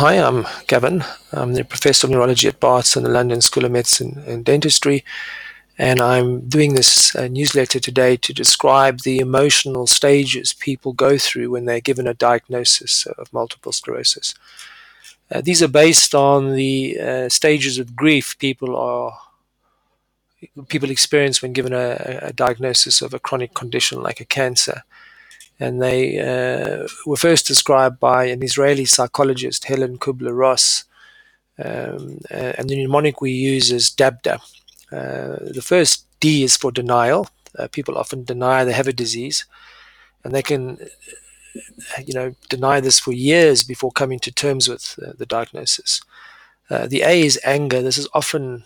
Hi, I'm Gavin. I'm the Professor of Neurology at Barts and the London School of Medicine and Dentistry. And I'm doing this uh, newsletter today to describe the emotional stages people go through when they're given a diagnosis of multiple sclerosis. Uh, these are based on the uh, stages of grief people are people experience when given a, a, diagnosis of a chronic condition like a cancer and they uh, were first described by an Israeli psychologist, Helen Kubler Ross. Um, and the mnemonic we use is DABDA. Uh, the first D is for denial. Uh, people often deny they have a disease, and they can, uh, you know, deny this for years before coming to terms with uh, the diagnosis. Uh, the A is anger. This is often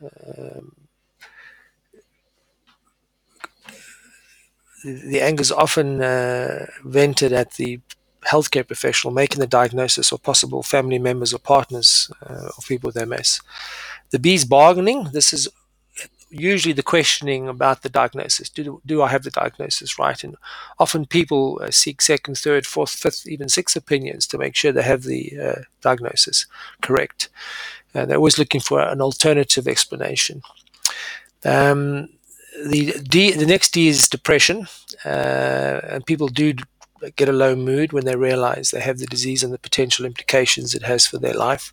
um, the anger is often uh, vented at the healthcare professional making the diagnosis or possible family members or partners uh, of people with MS. The B is bargaining. This is usually the questioning about the diagnosis. Do, do I have the diagnosis right? And often people uh, seek second, third, fourth, fifth, even sixth opinions to make sure they have the uh, diagnosis correct. Uh, they're always looking for an alternative explanation. Um, the D, the next D is depression, uh, and people do get a low mood when they realize they have the disease and the potential implications it has for their life.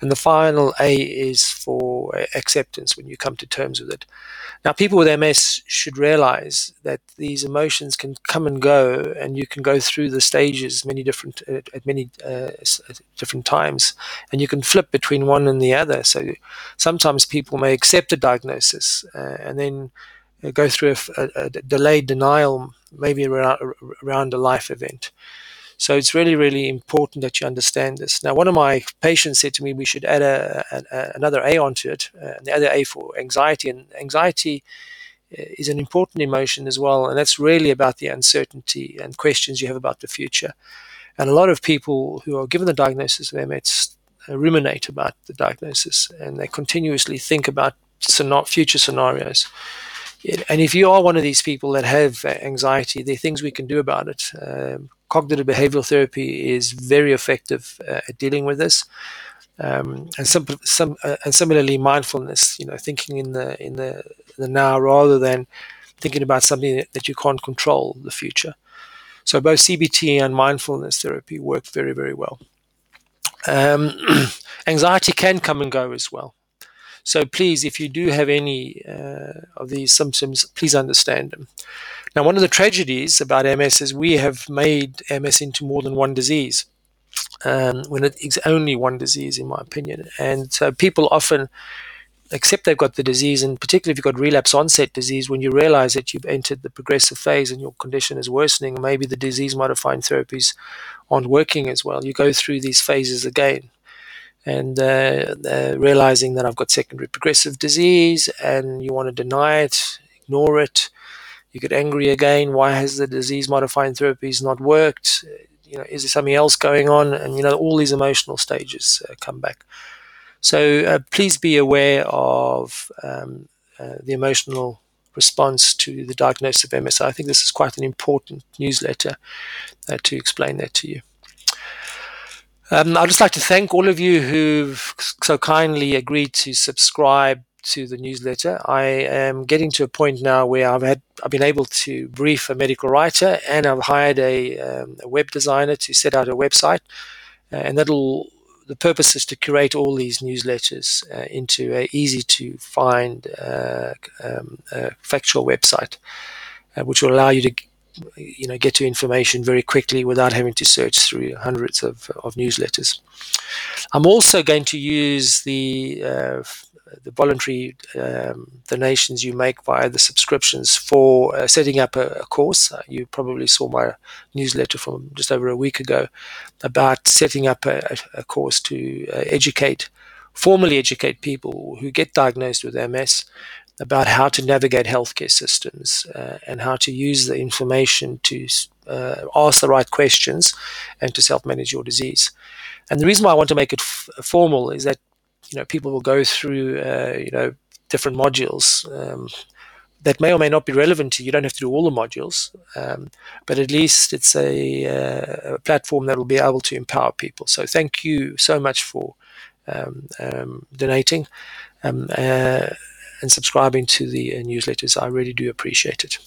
And the final A is for acceptance when you come to terms with it. Now, people with MS should realize that these emotions can come and go, and you can go through the stages many different at many uh, different times, and you can flip between one and the other. So sometimes people may accept a diagnosis uh, and then go through a, a, delayed denial, maybe around, around a life event. So it's really, really important that you understand this. Now, one of my patients said to me we should add a, a, another A onto it, uh, the other A for anxiety. And anxiety uh, is an important emotion as well, and that's really about the uncertainty and questions you have about the future. And a lot of people who are given the diagnosis of MS uh, ruminate about the diagnosis, and they continuously think about future scenarios and if you are one of these people that have anxiety, there are things we can do about it. Um, cognitive behavioral therapy is very effective uh, at dealing with this. Um, and some, some, uh, and similarly, mindfulness. You know, thinking in the in the, the now rather than thinking about something that, that you can't control the future. So both CBT and mindfulness therapy work very very well. Um, anxiety can come and go as well. So please, if you do have any uh, of these symptoms, please understand them. Now, one of the tragedies about MS is we have made MS into more than one disease. Um, when it's only one disease, in my opinion. And so people often accept they've got the disease, and particularly if you've got relapse onset disease, when you realize that you've entered the progressive phase and your condition is worsening, maybe the disease modifying therapies aren't working as well. You go through these phases again and uh, uh, realizing that I've got secondary progressive disease and you want to deny it, ignore it. You get angry again. Why has the disease modifying therapies not worked? You know, is there something else going on? And you know, all these emotional stages uh, come back. So uh, please be aware of um, uh, the emotional response to the diagnosis of MS. I think this is quite an important newsletter uh, to explain that to you. Um, I'd just like to thank all of you who've so kindly agreed to subscribe to the newsletter. I am getting to a point now where I've had I've been able to brief a medical writer and I've hired a, um, a web designer to set out a website, uh, and that'll the purpose is to curate all these newsletters uh, into a easy to find uh, um, factual website, uh, which will allow you to you know get to information very quickly without having to search through hundreds of, of newsletters. I'm also going to use the uh, the voluntary um, donations you make via the subscriptions for uh, setting up a, a course. Uh, you probably saw my newsletter from just over a week ago about setting up a, a course to uh, educate, formally educate people who get diagnosed with MS about how to navigate healthcare systems uh, and how to use the information to uh, ask the right questions and to self-manage your disease. And the reason why I want to make it f- formal is that you know people will go through uh, you know different modules um, that may or may not be relevant to you. You don't have to do all the modules, um, but at least it's a, uh, a, platform that will be able to empower people. So thank you so much for um, um donating. Um, uh, and subscribing to the uh, newsletters. I really do appreciate it.